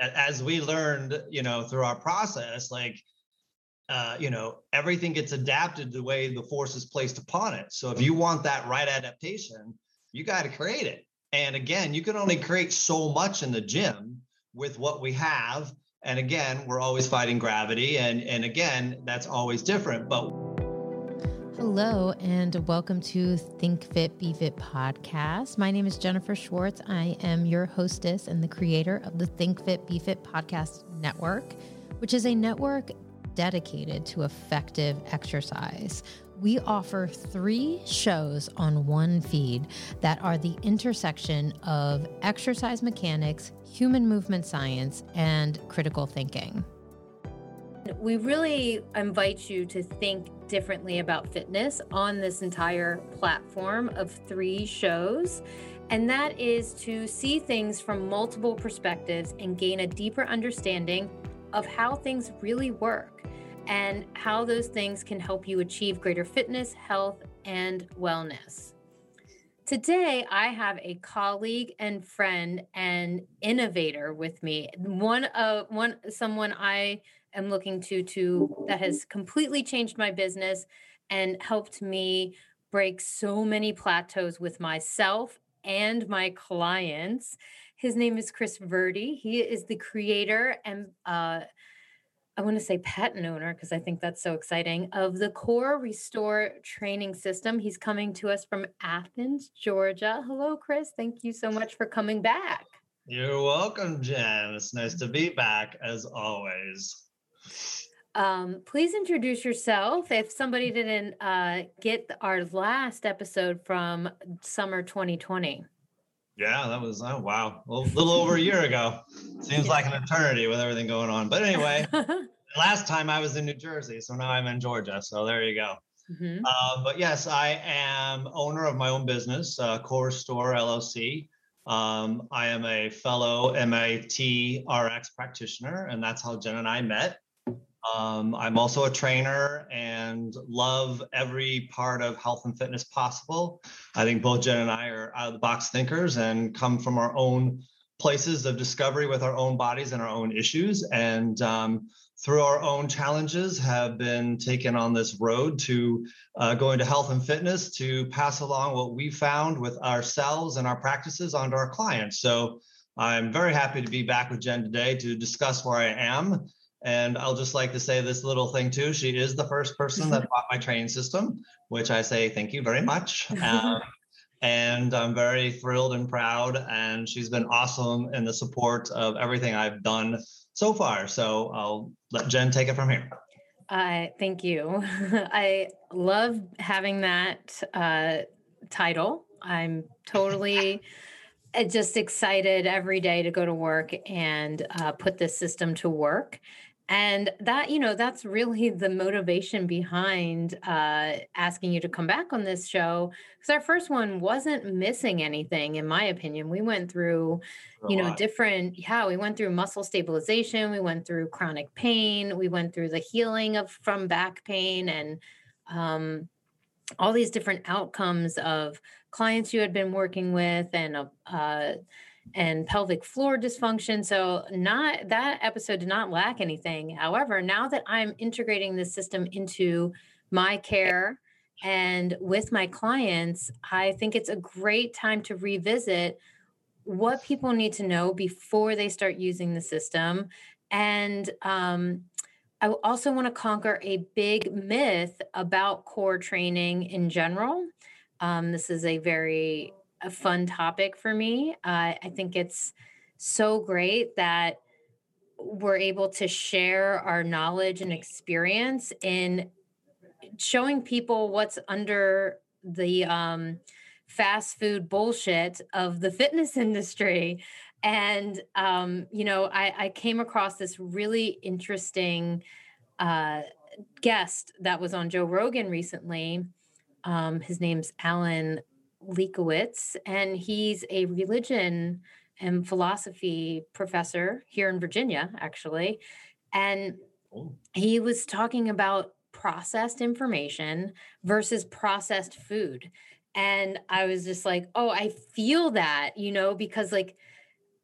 as we learned, you know, through our process, like, uh, you know, everything gets adapted the way the force is placed upon it. So if you want that right adaptation, you got to create it. And again, you can only create so much in the gym with what we have. And again, we're always fighting gravity. And, and again, that's always different. But Hello, and welcome to Think Fit, Be Fit podcast. My name is Jennifer Schwartz. I am your hostess and the creator of the Think Fit, Be Fit podcast network, which is a network dedicated to effective exercise. We offer three shows on one feed that are the intersection of exercise mechanics, human movement science, and critical thinking. We really invite you to think differently about fitness on this entire platform of three shows. And that is to see things from multiple perspectives and gain a deeper understanding of how things really work and how those things can help you achieve greater fitness, health, and wellness. Today, I have a colleague and friend and innovator with me. One of one someone I am looking to to that has completely changed my business and helped me break so many plateaus with myself and my clients. His name is Chris Verde. He is the creator and uh, I want to say patent owner because I think that's so exciting of the Core Restore training system. He's coming to us from Athens, Georgia. Hello, Chris. Thank you so much for coming back. You're welcome, Jen. It's nice to be back as always. Um, please introduce yourself. If somebody didn't uh, get our last episode from summer 2020. Yeah, that was oh wow, a little, little over a year ago. Seems yeah. like an eternity with everything going on. But anyway, last time I was in New Jersey, so now I'm in Georgia. So there you go. Mm-hmm. Uh, but yes, I am owner of my own business, uh, Core Store LLC. Um, I am a fellow MAT RX practitioner, and that's how Jen and I met. Um, I'm also a trainer and love every part of health and fitness possible. I think both Jen and I are out of the box thinkers and come from our own places of discovery with our own bodies and our own issues. And um, through our own challenges, have been taken on this road to uh, go into health and fitness to pass along what we found with ourselves and our practices onto our clients. So I'm very happy to be back with Jen today to discuss where I am and I'll just like to say this little thing too. She is the first person that bought my training system, which I say thank you very much. Um, and I'm very thrilled and proud. And she's been awesome in the support of everything I've done so far. So I'll let Jen take it from here. Uh, thank you. I love having that uh, title. I'm totally uh, just excited every day to go to work and uh, put this system to work and that you know that's really the motivation behind uh, asking you to come back on this show because our first one wasn't missing anything in my opinion. We went through you know different yeah we went through muscle stabilization we went through chronic pain we went through the healing of from back pain and um, all these different outcomes of clients you had been working with and uh, and pelvic floor dysfunction. So not that episode did not lack anything. However, now that I'm integrating this system into my care and with my clients, I think it's a great time to revisit what people need to know before they start using the system. And um, I also want to conquer a big myth about core training in general. Um, this is a very a fun topic for me. Uh, I think it's so great that we're able to share our knowledge and experience in showing people what's under the um, fast food bullshit of the fitness industry. And, um, you know, I, I, came across this really interesting uh, guest that was on Joe Rogan recently. Um, his name's Alan Levinovitz, and he's a religion and philosophy professor here in Virginia, actually. And oh. he was talking about processed information versus processed food. And I was just like, oh, I feel that, you know, because like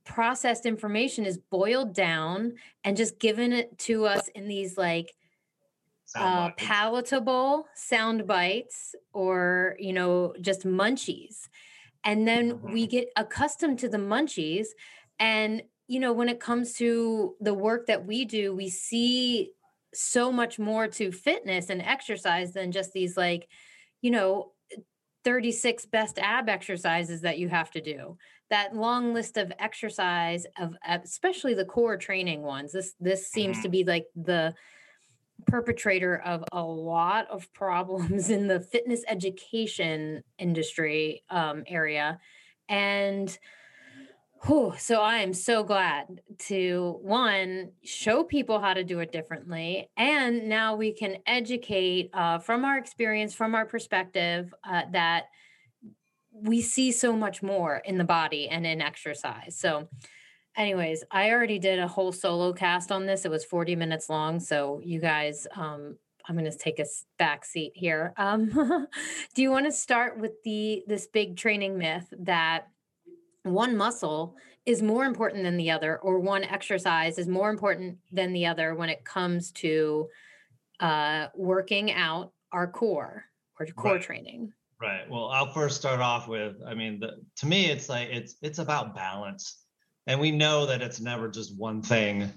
processed information is boiled down and just given it to us in these like uh, palatable sound bites or you know just munchies and then we mm-hmm. get accustomed to the munchies and you know when it comes to the work that we do we see so much more to fitness and exercise than just these like you know 36 best ab exercises that you have to do that long list of exercise of especially the core training ones this this seems to mm-hmm. be like the perpetrator of a lot of problems in the fitness education industry um, area. And whew, so i am so glad to one show people how to do it differently and now we can educate uh, from our experience from our perspective uh, that we see so much more in the body and in exercise. So anyways, I already did a whole solo cast on this. It was 40 minutes long. So you guys, um, I'm going to take a back seat here. Um, do you want to start with the this big training myth that one muscle is more important than the other, or one exercise is more important than the other when it comes to uh, working out our core or core right. training? Right. Well, I'll first start off with. I mean, the, to me, it's like it's it's about balance and we know that it's never just one thing.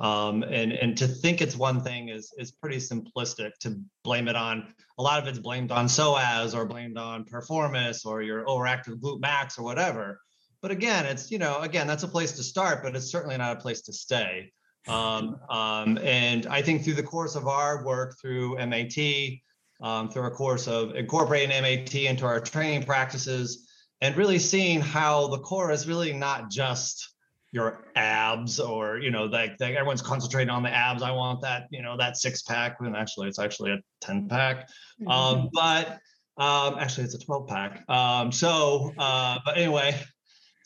Um, and and to think it's one thing is is pretty simplistic to blame it on. A lot of it's blamed on psoas or blamed on piriformis or your overactive glute max or whatever. But again it's you know again that's a place to start but it's certainly not a place to stay. Um, um, and i think through the course of our work through MAT um, through a course of incorporating MAT into our training practices and really seeing how the core is really not just your abs or you know like, like everyone's concentrating on the abs. I want that you know that six pack and actually it's actually a 10 pack. Um, mm-hmm. um, but um, actually it's a 12 pack. Um, so uh, but anyway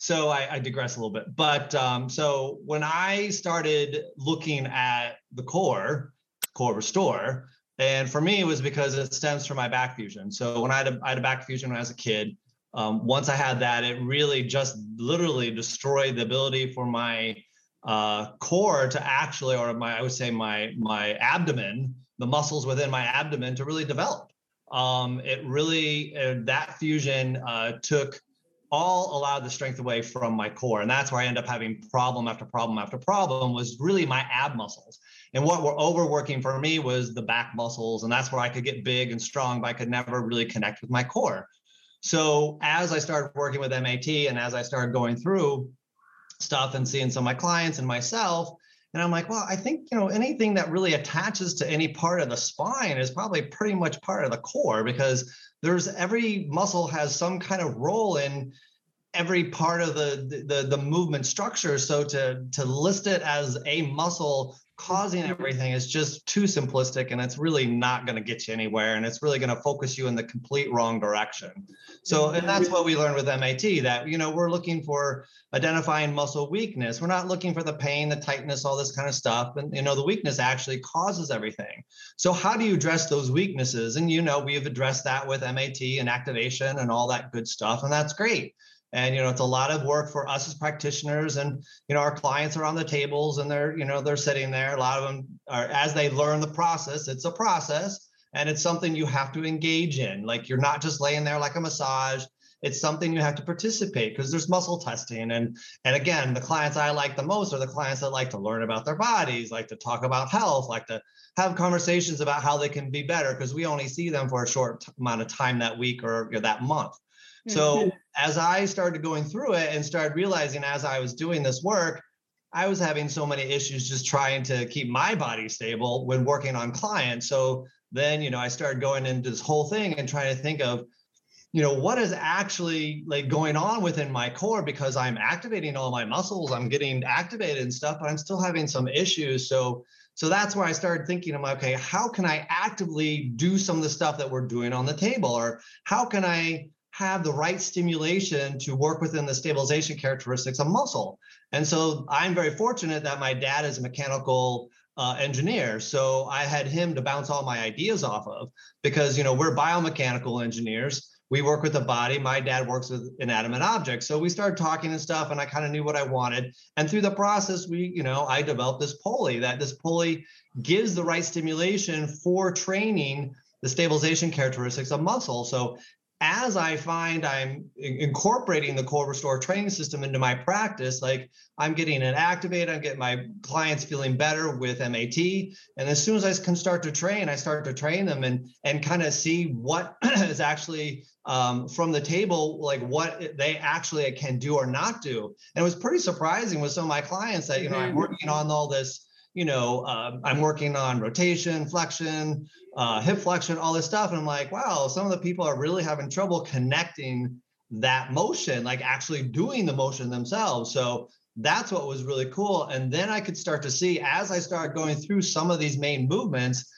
so I, I, digress a little bit. But um, so when i started looking at the core core restore and for me it was because it stems from my back fusion. So when i had a, I had a back fusion when i was a kid um, once I had that, it really just literally destroyed the ability for my uh, core to actually, or my, I would say my my abdomen, the muscles within my abdomen to really develop. Um, it really uh, that fusion uh, took all allowed the strength away from my core, and that's where I end up having problem after problem after problem. Was really my ab muscles, and what were overworking for me was the back muscles, and that's where I could get big and strong, but I could never really connect with my core. So as I started working with MAT and as I started going through stuff and seeing some of my clients and myself, and I'm like, well, I think, you know, anything that really attaches to any part of the spine is probably pretty much part of the core because there's every muscle has some kind of role in every part of the the, the movement structure. So to to list it as a muscle causing everything is just too simplistic and it's really not going to get you anywhere and it's really going to focus you in the complete wrong direction. So and that's what we learned with MAT that you know we're looking for identifying muscle weakness. We're not looking for the pain the tightness all this kind of stuff. And you know the weakness actually causes everything. So how do you address those weaknesses? And you know we've addressed that with MAT and activation and all that good stuff and that's great and you know it's a lot of work for us as practitioners and you know our clients are on the tables and they're you know they're sitting there. A lot of them are as they learn the process it's a process and it's something you have to engage in. Like you're not just laying there like a massage. It's something you have to participate because there's muscle testing and and again the clients i like the most are the clients that like to learn about their bodies like to talk about health like to have conversations about how they can be better because we only see them for a short amount of time that week or, or that month so as I started going through it and started realizing as I was doing this work, I was having so many issues just trying to keep my body stable when working on clients. So then, you know, I started going into this whole thing and trying to think of, you know, what is actually like going on within my core because I'm activating all my muscles, I'm getting activated and stuff, but I'm still having some issues. So so that's where I started thinking, I'm like, okay, how can I actively do some of the stuff that we're doing on the table? Or how can I have the right stimulation to work within the stabilization characteristics of muscle. And so I'm very fortunate that my dad is a mechanical uh, engineer. So I had him to bounce all my ideas off of because, you know, we're biomechanical engineers. we work with the body. My dad works with inanimate objects. So we started talking and stuff, and I kind of knew what I wanted. And through the process, we, you know, I developed this pulley that this pulley gives the right stimulation for training the stabilization characteristics of muscle. So as I find I'm incorporating the core restore training system into my practice, like I'm getting it activated, I'm getting my clients feeling better with MAT. And as soon as I can start to train, I start to train them and and kind of see what is actually um, from the table, like what they actually can do or not do. And it was pretty surprising with some of my clients that you know I'm mm-hmm. working on all this you know, uh, I'm working on rotation, flexion, uh, hip flexion, all this stuff. And I'm like, wow, some of the people are really having trouble connecting that motion, like actually doing the motion themselves. So that's what was really cool. And then I could start to see as I started going through some of these main movements,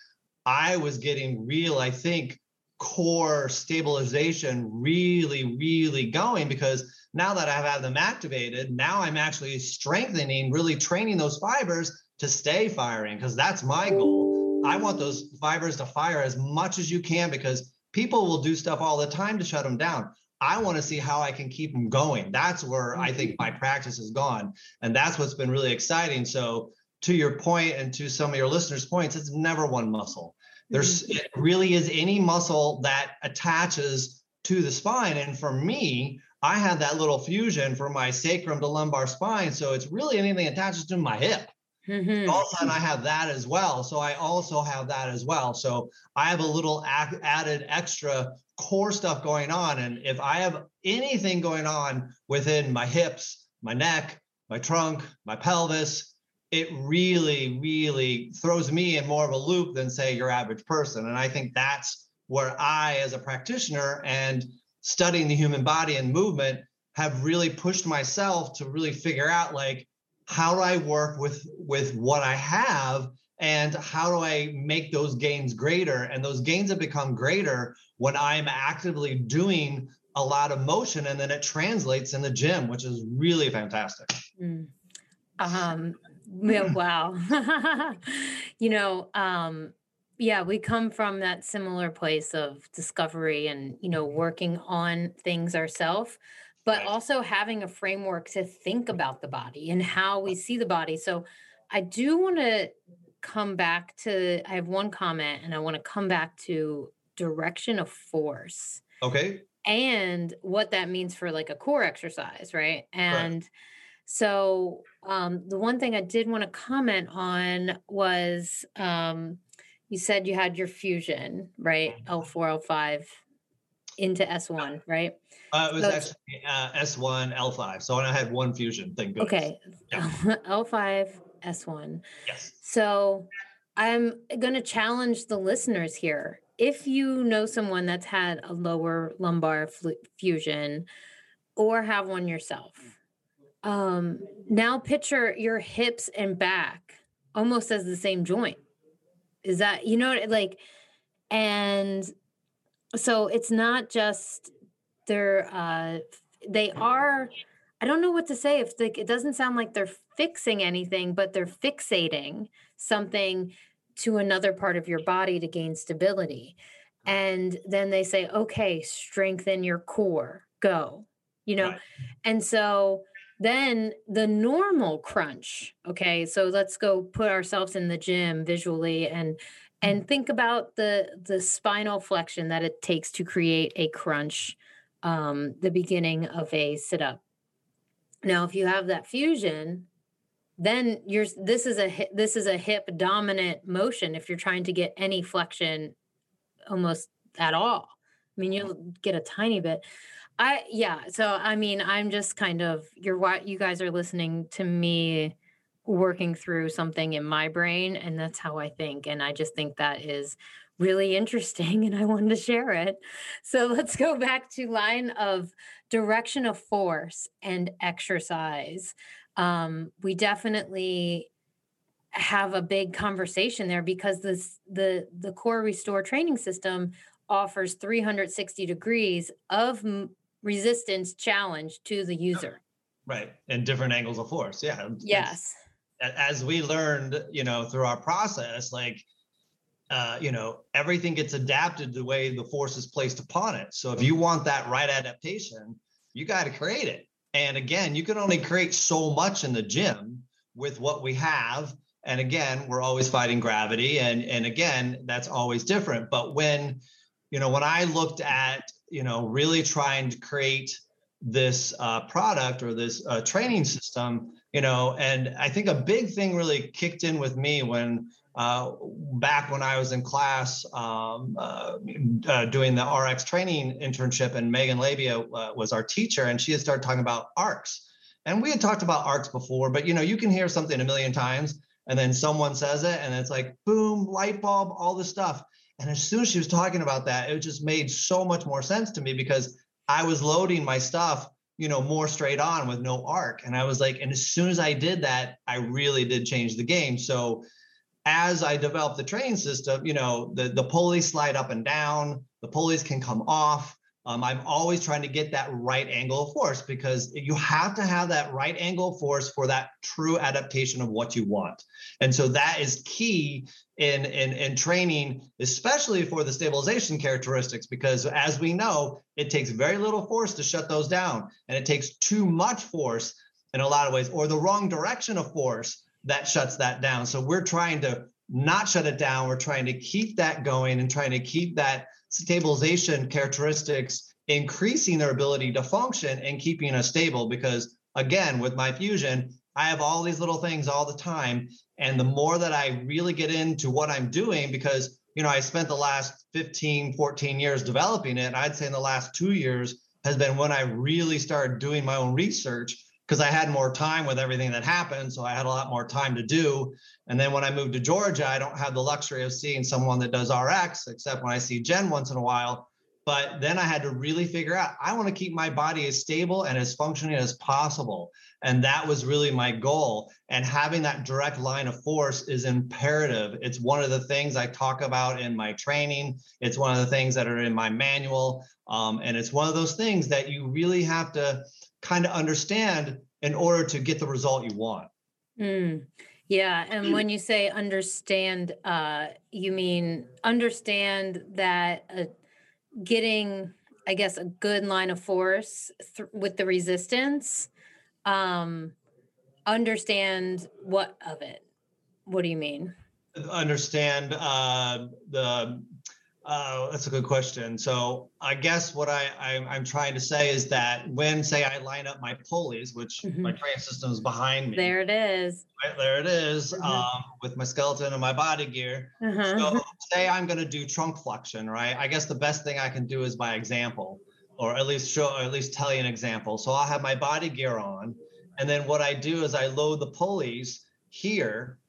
I was getting real, I think, core stabilization really, really going because now that I have had them activated, now I'm actually strengthening, really training those fibers to stay firing because that's my goal. I want those fibers to fire as much as you can because people will do stuff all the time to shut them down. I want to see how I can keep them going. That's where I think my practice has gone. And that's what's been really exciting. So, to your point and to some of your listeners' points, it's never one muscle. There's mm-hmm. it really is any muscle that attaches to the spine. And for me, I had that little fusion from my sacrum to lumbar spine. So it's really anything attaches to my hip. Mm-hmm. All sudden, I have that as well. So I also have that as well. So I have a little ac- added extra core stuff going on. And if I have anything going on within my hips, my neck, my trunk, my pelvis, it really, really throws me in more of a loop than, say, your average person. And I think that's where I, as a practitioner and studying the human body and movement, have really pushed myself to really figure out like, how do I work with with what I have and how do I make those gains greater? And those gains have become greater when I'm actively doing a lot of motion and then it translates in the gym, which is really fantastic. Mm. Um wow. you know, um yeah, we come from that similar place of discovery and, you know, working on things ourselves but right. also having a framework to think about the body and how we see the body. So I do want to come back to I have one comment and I want to come back to direction of force. Okay. And what that means for like a core exercise, right? And so um the one thing I did want to comment on was um you said you had your fusion, right? L4, L5 into S1, right? Uh, it was so actually uh, S1, L5. So when I had one fusion, thank goodness. Okay. Yeah. L5, S1. Yes. So I'm going to challenge the listeners here. If you know someone that's had a lower lumbar fusion or have one yourself, um, now picture your hips and back almost as the same joint. Is that, you know, like, and so it's not just they're uh they are i don't know what to say if like it doesn't sound like they're fixing anything but they're fixating something to another part of your body to gain stability and then they say okay strengthen your core go you know right. and so then the normal crunch okay so let's go put ourselves in the gym visually and and think about the the spinal flexion that it takes to create a crunch um, the beginning of a sit up now if you have that fusion then you're this is a this is a hip dominant motion if you're trying to get any flexion almost at all. I mean you'll get a tiny bit. I yeah so i mean i'm just kind of you're what you guys are listening to me working through something in my brain and that's how I think and I just think that is really interesting and I wanted to share it. So let's go back to line of direction of force and exercise. Um, we definitely have a big conversation there because this the the core restore training system offers 360 degrees of resistance challenge to the user right and different angles of force yeah yes as we learned, you know, through our process, like uh, you know, everything gets adapted the way the force is placed upon it. So if you want that right adaptation, you got to create it. And again, you can only create so much in the gym with what we have. And again, we're always fighting gravity. And, and again, that's always different. But when, you know, when I looked at, you know, really trying to create this uh, product or this uh, training system, you know, and I think a big thing really kicked in with me when uh, back when I was in class um, uh, uh, doing the RX training internship, and Megan Labia uh, was our teacher, and she had started talking about arcs. And we had talked about arcs before, but you know, you can hear something a million times, and then someone says it, and it's like boom, light bulb, all this stuff. And as soon as she was talking about that, it just made so much more sense to me because I was loading my stuff, you know, more straight on with no arc. And I was like, and as soon as I did that, I really did change the game. So as I develop the training system, you know, the, the pulleys slide up and down, the pulleys can come off. Um, I'm always trying to get that right angle of force because you have to have that right angle of force for that true adaptation of what you want. And so that is key in, in, in training, especially for the stabilization characteristics, because as we know, it takes very little force to shut those down. And it takes too much force in a lot of ways, or the wrong direction of force that shuts that down. So we're trying to not shut it down. We're trying to keep that going and trying to keep that stabilization characteristics increasing their ability to function and keeping us stable because again with my fusion i have all these little things all the time. And the more that i really get into what i'm doing because you know i spent the last 15 14 years developing it i'd say in the last two years has been when i really started doing my own research because I had more time with everything that happened. So I had a lot more time to do. And then when I moved to Georgia, I don't have the luxury of seeing someone that does RX, except when I see Jen once in a while. But then I had to really figure out I want to keep my body as stable and as functioning as possible. And that was really my goal. And having that direct line of force is imperative. It's one of the things I talk about in my training, it's one of the things that are in my manual. Um, and it's one of those things that you really have to kind of understand in order to get the result you want. Mm. Yeah, and when you say understand, uh, you mean understand that uh, getting, I guess, a good line of force th- with the resistance. Um, understand what of it? What do you mean? Understand uh, the uh, that's a good question. So I guess what I, I am trying to say is that when say I line up my pulleys, which mm-hmm. my train system is behind me. There it is. Right there it is, mm-hmm. um, with my skeleton and my body gear. Uh-huh. So say I'm going to do trunk flexion, right? I guess the best thing I can do is by example, or at least show, or at least tell you an example. So I'll have my body gear on, and then what I do is I load the pulleys here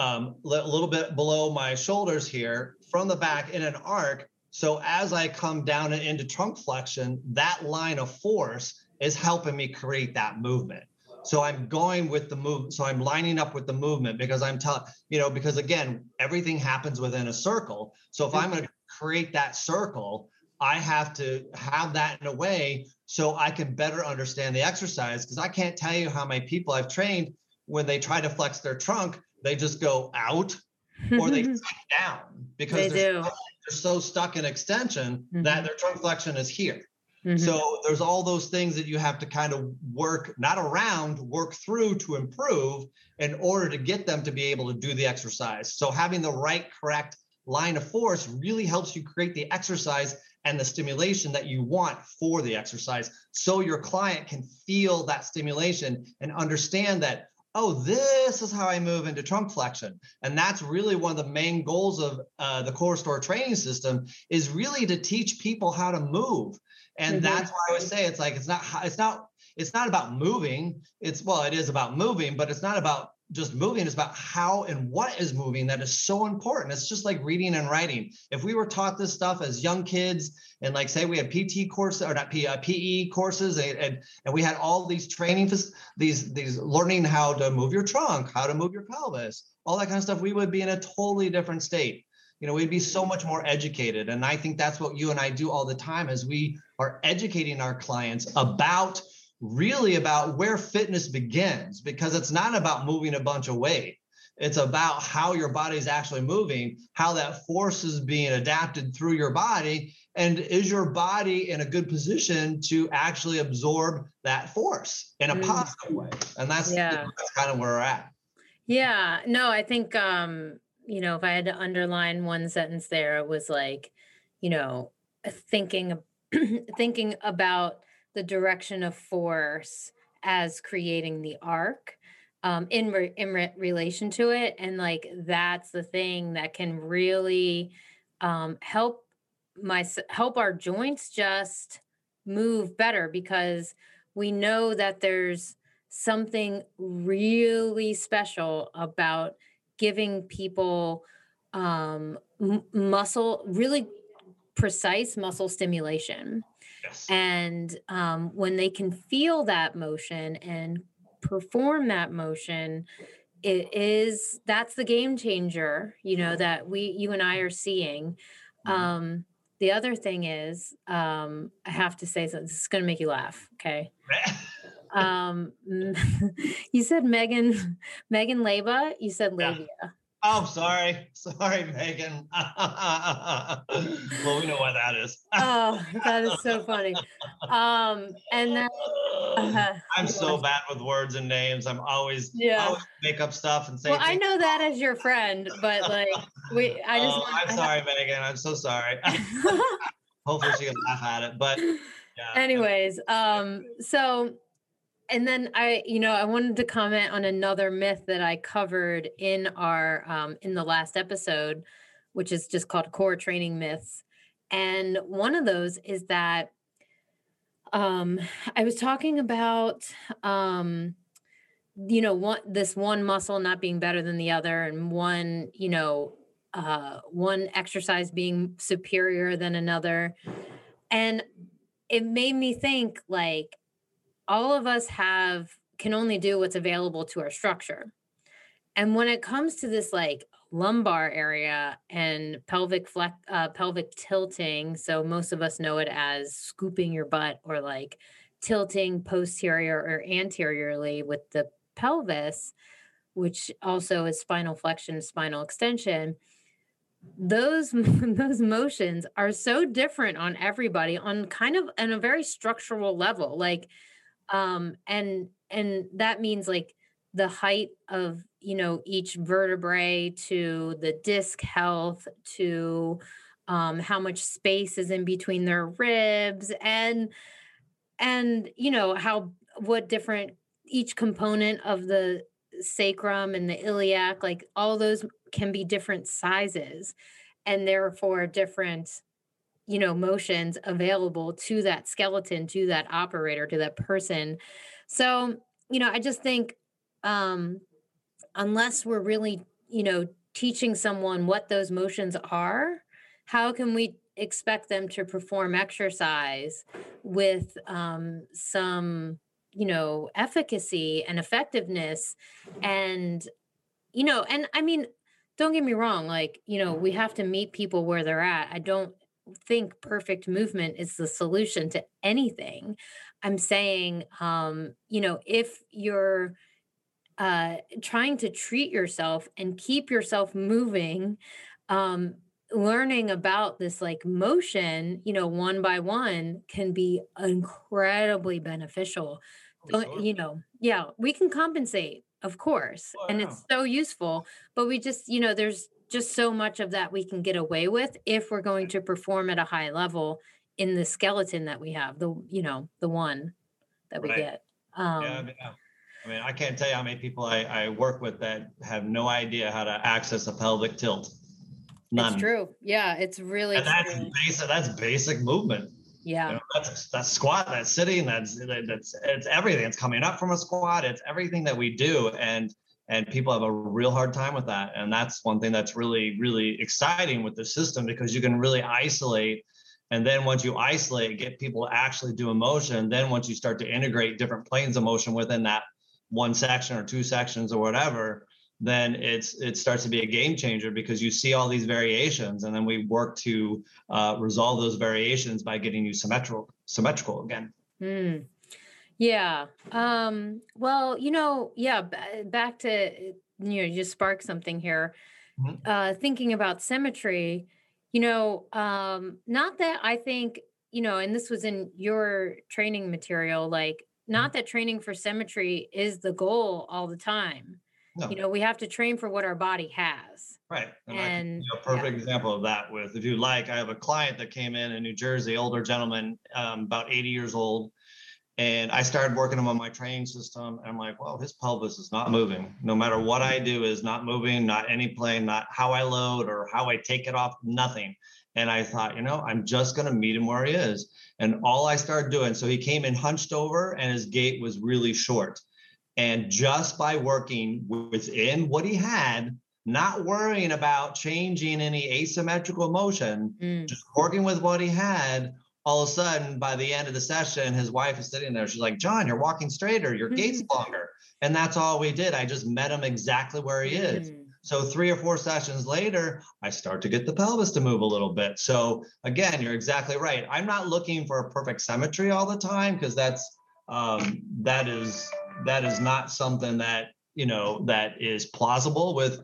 um, a little bit below my shoulders here from the back in an arc. So as I come down and into trunk flexion, that line of force is helping me create that movement. So I'm going with the move. So I'm lining up with the movement because I'm telling, you know, because again, everything happens within a circle. So if I'm going to create that circle, I have to have that in a way so I can better understand the exercise. Because I can't tell you how many people I've trained when they try to flex their trunk, they just go out or they down because they are so, they're so stuck in extension mm-hmm. that their trunk flexion is here. Mm-hmm. So there's all those things that you have to kind of work, not around, work through to improve in order to get them to be able to do the exercise. So having the right, correct line of force really helps you create the exercise and the stimulation that you want for the exercise so your client can feel that stimulation and understand that oh, this is how I move into trunk flexion. And that's really one of the main goals of uh, the core store training system is really to teach people how to move. And mm-hmm. that's why I would say it's like, it's not, it's not, it's not about moving. It's, well, it is about moving, but it's not about just moving it's about how and what is moving that is so important. It's just like reading and writing. If we were taught this stuff as young kids and like say we had pt courses or not P, uh, pe courses and, and, and we had all these training these these learning how to move your trunk how to move your pelvis all that kind of stuff we would be in a totally different state. You know we'd be so much more educated and i think that's what you and i do all the time is we are educating our clients about really about where fitness begins because it's not about moving a bunch of weight It's about how your body is actually moving, how that force is being adapted through your body, and is your body in a good position to actually absorb that force in a mm. positive way? And that's, yeah. you know, that's kind of where we're at. Yeah. No, I think um, you know, if I had to underline one sentence there, it was like, you know, thinking thinking about the direction of force as creating the arc um, in re- in re- relation to it, and like that's the thing that can really um, help my help our joints just move better because we know that there's something really special about giving people um, m- muscle really precise muscle stimulation yes. and um, when they can feel that motion and perform that motion it is that's the game changer you know that we you and i are seeing mm-hmm. um the other thing is um i have to say something this is going to make you laugh okay um you said megan megan laba you said labia yeah. Oh, sorry. Sorry, Megan. well, we know why that is. oh, that is so funny. Um, and then uh, I'm so bad with words and names. I'm always yeah always make up stuff and say. Well, I know that as your friend, but like we, I just. Oh, want, I'm sorry, Megan. I'm so sorry. Hopefully, she can laugh at it. But yeah. Anyways, um, so and then I, you know, I wanted to comment on another myth that I covered in our um, in the last episode, which is just called core training myths. And one of those is that um, I was talking about um, you know one this one muscle not being better than the other, and one you know uh, one exercise being superior than another, and it made me think like all of us have can only do what's available to our structure. And when it comes to this like lumbar area and pelvic flex, uh, pelvic tilting, so most of us know it as scooping your butt or like tilting posterior or anteriorly with the pelvis, which also is spinal flexion, spinal extension. Those those motions are so different on everybody on kind of on a very structural level. Like um and and that means like the height of you know each vertebrae to the disc health to um how much space is in between their ribs and and you know how what different each component of the sacrum and the iliac like all those can be different sizes and therefore different you know motions available to that skeleton to that operator to that person. So you know i just think um unless we're really you know teaching someone what those motions are how can we expect them to perform exercise with um, some you know efficacy and effectiveness? And you know and i mean don't get me wrong like you know we have to meet people where they're at. I don't think perfect movement is the solution to anything. I'm saying, um, you know, if you're uh, trying to treat yourself and keep yourself moving, um, learning about this like motion, you know, one by one can be incredibly beneficial. Oh, sure. You know, yeah, we can compensate, of course, oh, and yeah. it's so useful, but we just, you know, there's just so much of that we can get away with if we're going to perform at a high level in the skeleton that we have the you know the one that we right. get um, yeah, I mean, I can't tell you how many people I, I work with that have no idea how to access a pelvic tilt. None. It's true. Yeah, it's really. And that's true. basic. That's basic movement. Yeah. You know, that's that's squat. That's sitting. That's that's it's everything. It's coming up from a squat. It's everything that we do. And and people have a real hard time with that. And that's one thing that's really really exciting with the system because you can really isolate. And then once you isolate get people to actually do emotion then once you start to integrate different planes of motion within that one section or two sections or whatever then it's it starts to be a game changer because you see all these variations. And then we work to uh, resolve those variations by getting you symmetrical symmetrical again. Mm. Yeah. Um, well, you know, yeah, b- back to you know, you just spark something here. Mm-hmm. Uh, thinking about symmetry, you know, um, not that I think, you know, and this was in your training material, like mm-hmm. not that training for symmetry is the goal all the time. No. You know, we have to train for what our body has. Right. And, and a perfect yeah. example of that with, if you like, I have a client that came in in New Jersey, older gentleman, um, about 80 years old. And I started working him on my training system. And I'm like, well, his pelvis is not moving. No matter what I do, is not moving, not any plane, not how I load or how I take it off, nothing. And I thought, you know, I'm just going to meet him where he is. And all I started doing, so he came in hunched over and his gait was really short. And just by working within what he had, not worrying about changing any asymmetrical motion, mm. just working with what he had, all of a sudden, by the end of the session, his wife is sitting there. She's like, John, you're walking straighter, your gait's longer. And that's all we did. I just met him exactly where he is. Mm. So three or four sessions later, I start to get the pelvis to move a little bit. So again, you're exactly right. I'm not looking for a perfect symmetry all the time because that's um, that is that is not something that you know that is plausible with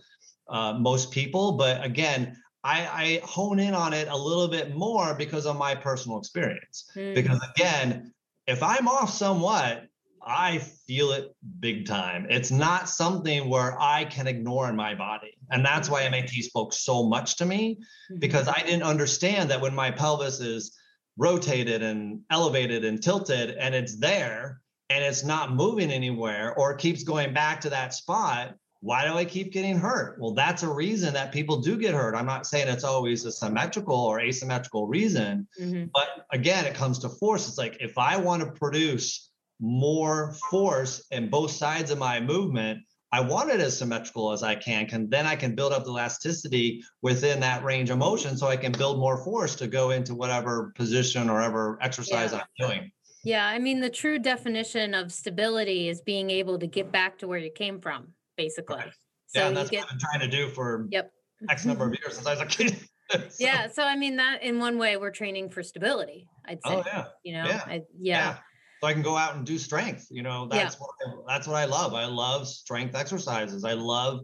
uh, most people. But again, I, I, hone in on it a little bit more because of my personal experience. Mm. Because again, if I'm off somewhat, I feel it big time. It's not something where I can ignore in my body. And that's why MAT spoke so much to me mm-hmm. because I didn't understand that when my pelvis is rotated and elevated and tilted and it's there and it's not moving anywhere or keeps going back to that spot, why do I keep getting hurt? Well, that's a reason that people do get hurt. I'm not saying it's always a symmetrical or asymmetrical reason, mm-hmm. but again, it comes to force. It's like if I want to produce more force in both sides of my movement, I want it as symmetrical as I can, can then I can build up the elasticity within that range of motion so I can build more force to go into whatever position or whatever exercise yeah. I'm doing. Yeah, I mean the true definition of stability is being able to get back to where you came from basically. Right. So yeah, that's get, what I've been trying to do for yep. X number of years since I was a kid. so. Yeah. So I mean that in one way we're training for stability. I'd say. Oh yeah. You know. Yeah. I, yeah. yeah. So I can go out and do strength. You know, that's what I, that's what I love. I love strength exercises. I love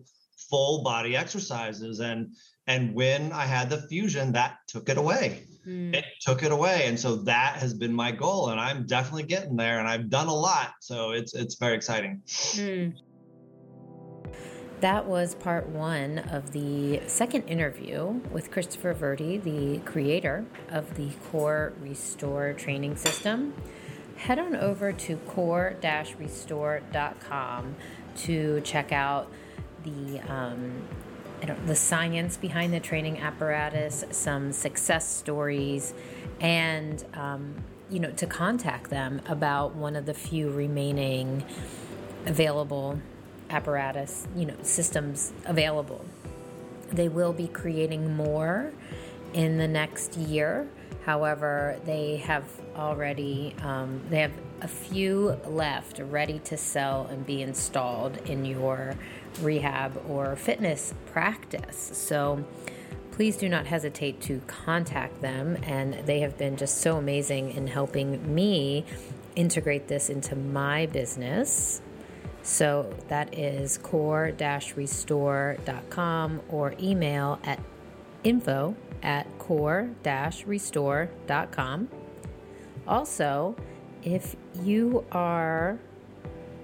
full body exercises and and when I had the fusion, that took it away. Mm. It took it away, and so that has been my goal, and I'm definitely getting there. And I've done a lot, so it's it's very exciting. Mm. That was part one of the second interview with Christopher Verdi, the creator of the Core Restore training system. Head on over to core restore.com to check out the um, the science behind the training apparatus, some success stories, and um, you know to contact them about one of the few remaining available apparatus, you know, systems available. They will be creating more in the next year. However, they have already um, they have a few left ready to sell and be installed in your rehab or fitness practice. So please do not hesitate to contact them. And they have been just so amazing in helping me integrate this into my business so that is core restore.com or email at info at core restore.com. Also, if you are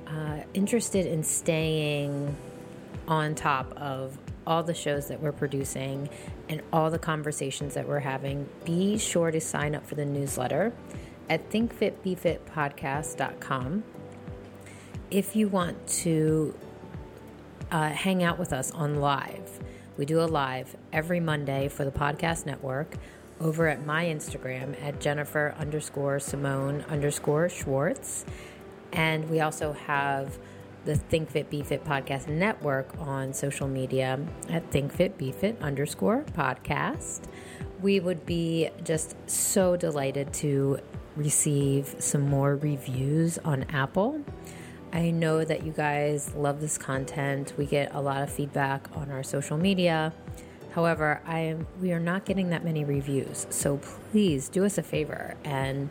uh, interested in staying on top of all the shows that we're producing and all the conversations that we're having, be sure to sign up for the newsletter at thinkfitbefitpodcast.com if you want to uh, hang out with us on live, we do a live every Monday for the podcast network over at my Instagram at Jennifer underscore Simone underscore Schwartz. And we also have the Think Fit Be Fit podcast network on social media at Think Fit Be Fit underscore podcast. We would be just so delighted to receive some more reviews on Apple. I know that you guys love this content. We get a lot of feedback on our social media. However, I am, we are not getting that many reviews. So please do us a favor and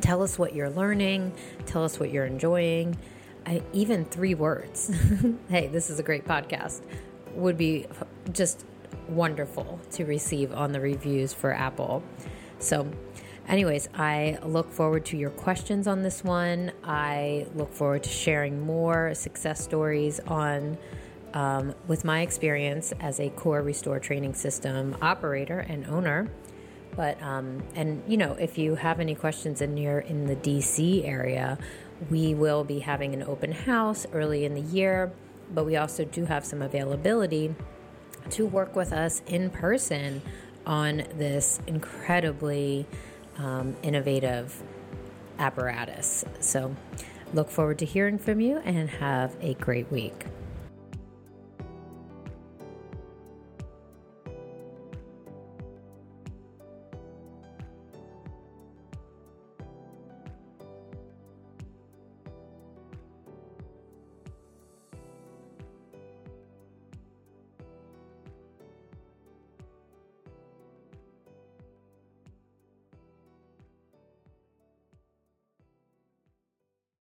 tell us what you're learning, tell us what you're enjoying. I, even three words, hey, this is a great podcast, would be just wonderful to receive on the reviews for Apple. So, anyways, I look forward to your questions on this one. I look forward to sharing more success stories on. Um, with my experience as a core restore training system operator and owner, but um, and you know if you have any questions and you're in the DC area, we will be having an open house early in the year, but we also do have some availability to work with us in person on this incredibly um, innovative apparatus. So, look forward to hearing from you and have a great week.